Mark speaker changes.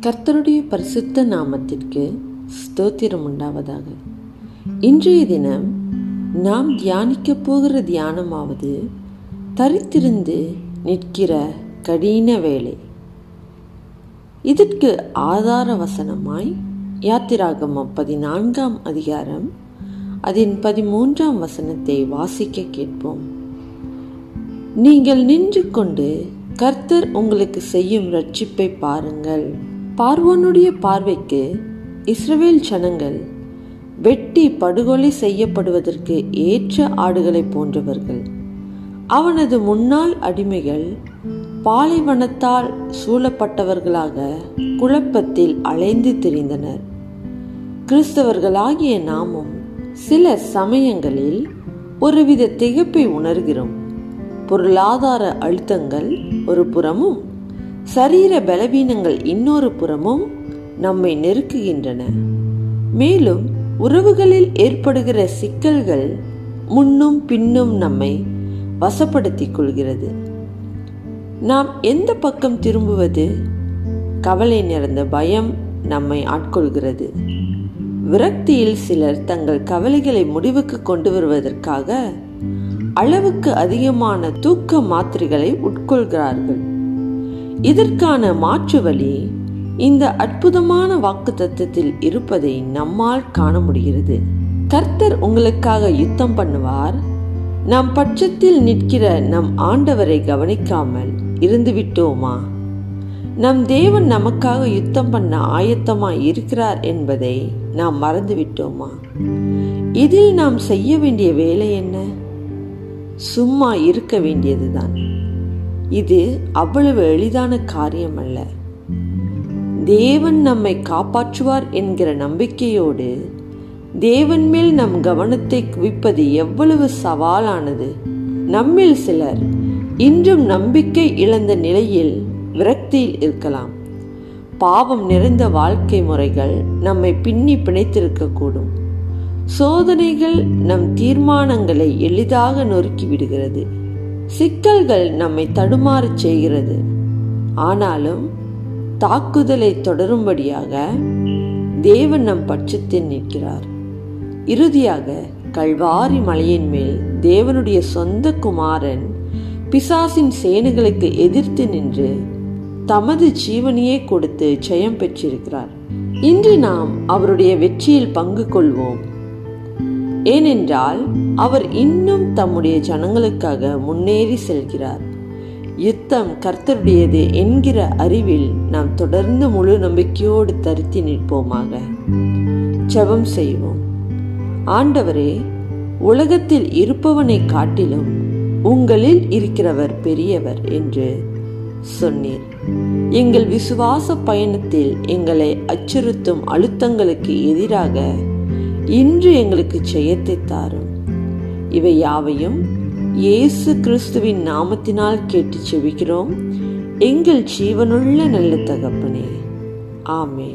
Speaker 1: கர்த்தருடைய பரிசுத்த நாமத்திற்கு ஸ்தோத்திரம் உண்டாவதாக. இன்றைய தினம் நாம் தியானிக்க போகிற தியானமாவது தரித்திருந்து நிற்கிற கடின வேலை. இதற்கு ஆதார வசனமாய் யாத்திராகமம் பதினான்காம் அதிகாரம் அதன் பதிமூன்றாம் வசனத்தை வாசிக்க கேட்போம். நீங்கள் நின்று கொண்டு கர்த்தர் உங்களுக்கு செய்யும் ரட்சிப்பை பாருங்கள். பார்வோனுடைய பார்வைக்கு இஸ்ரவேல் ஜனங்கள் வெட்டி படுகொலை செய்யப்படுவதற்கு ஏற்ற ஆடுகளை போன்றவர்கள். அவனது முன்னாள் அடிமைகள் பாலைவனத்தால் சூழப்பட்டவர்களாக குழப்பத்தில் அலைந்து திரிந்தனர். கிறிஸ்தவர்களாகிய நாமும் சில சமயங்களில் ஒருவித திகைப்பை உணர்கிறோம். பொருளாதார அழுத்தங்கள் ஒரு புறமும் சரீர பலவீனங்கள் இன்னொரு புறமும் நம்மை நெருக்குகின்றன. மேலும் உறவுகளில் ஏற்படுகிற சிக்கல்கள் முன்னும் பின்னும் நம்மை வசப்படுத்திக் கொள்கிறது. நாம் எந்த பக்கம் திரும்புவது? கவலை நிறைந்த பயம் நம்மை ஆட்கொள்கிறது. விரக்தியில் சிலர் தங்கள் கவலைகளை முடிவுக்கு கொண்டு வருவதற்காக அளவுக்கு அதிகமான தூக்க மாத்திரைகளை உட்கொள்கிறார்கள். இதற்கான மாற்று வழி இந்த அற்புதமான வாக்கு தத்துவத்தில் இருப்பதை நம்மால் காண முடிகிறது. கர்த்தர் உங்களுக்காக யுத்தம் பண்ணுவார். நம் பட்சத்தில் நிற்கிற நம் ஆண்டவரை கவனிக்காமல் இருந்துவிட்டோமா? நம் தேவன் நமக்காக யுத்தம் பண்ண ஆயத்தமாய் இருக்கிறார் என்பதை நாம் மறந்துவிட்டோமா? இதில் நாம் செய்ய வேண்டிய வேலை என்ன? சும்மா இருக்க வேண்டியதுதான். இது அவ்வளவு எளிதான காரியம் அல்ல தேவன் நம்மை காப்பாற்றுவார் என்கிற நம்பிக்கையோடு தேவன் மேல் நம் கவனத்தை குவிப்பது எவ்வளவு சவாலானது. நம்மில் சிலர் இன்றும் நம்பிக்கை இழந்த நிலையில் விரக்தியில் இருக்கலாம். பாவம் நிறைந்த வாழ்க்கை முறைகள் நம்மை பின்னி பிணைத்திருக்கக்கூடும். சோதனைகள் நம் தீர்மானங்களை எளிதாக நொறுக்கி விடுகிறது. சிக்கல்கள் நம்மை தடுமாறச் செய்கிறது. ஆனாலும் தாக்குதலை தொடரும்படியாக தேவன் நம் பட்சத்தில் நிற்கிறார். இறுதியாக கல்வாரி மலையின் மேல் தேவனுடைய சொந்த குமாரன் பிசாசின் சேனைகளுக்கு எதிர்த்து நின்று தமது ஜீவனையே கொடுத்து ஜெயம் பெற்றிருக்கிறார். இன்று நாம் அவருடைய வெற்றியில் பங்கு கொள்வோம். ஏனென்றால் அவர் இன்னும் தம்முடைய ஜனங்களுக்காக முன்னேறி செல்கிறார். யுத்தம் கர்த்தருடையது என்கிற அறிவில் நாம் தொடர்ந்து முழு நம்பிக்கையோடு தருத்தி நிற்போமாக. ஜெபம் செய்வோம். ஆண்டவரே உலகத்தில் இருப்பவனை காட்டிலும் உங்களில் இருக்கிறவர் பெரியவர் என்று சொன்னீர். எங்கள் விசுவாச பயணத்தில் எங்களை அச்சுறுத்தும் அழுத்தங்களுக்கு எதிராக இன்று எங்களுக்கு ஜெயத்தை தாரும். இவை யாவையும் இயேசு கிறிஸ்துவின் நாமத்தினால் கேட்டு செவிக்கிறோம் எங்கள் ஜீவனுள்ள நல்ல தகப்பனே. ஆமே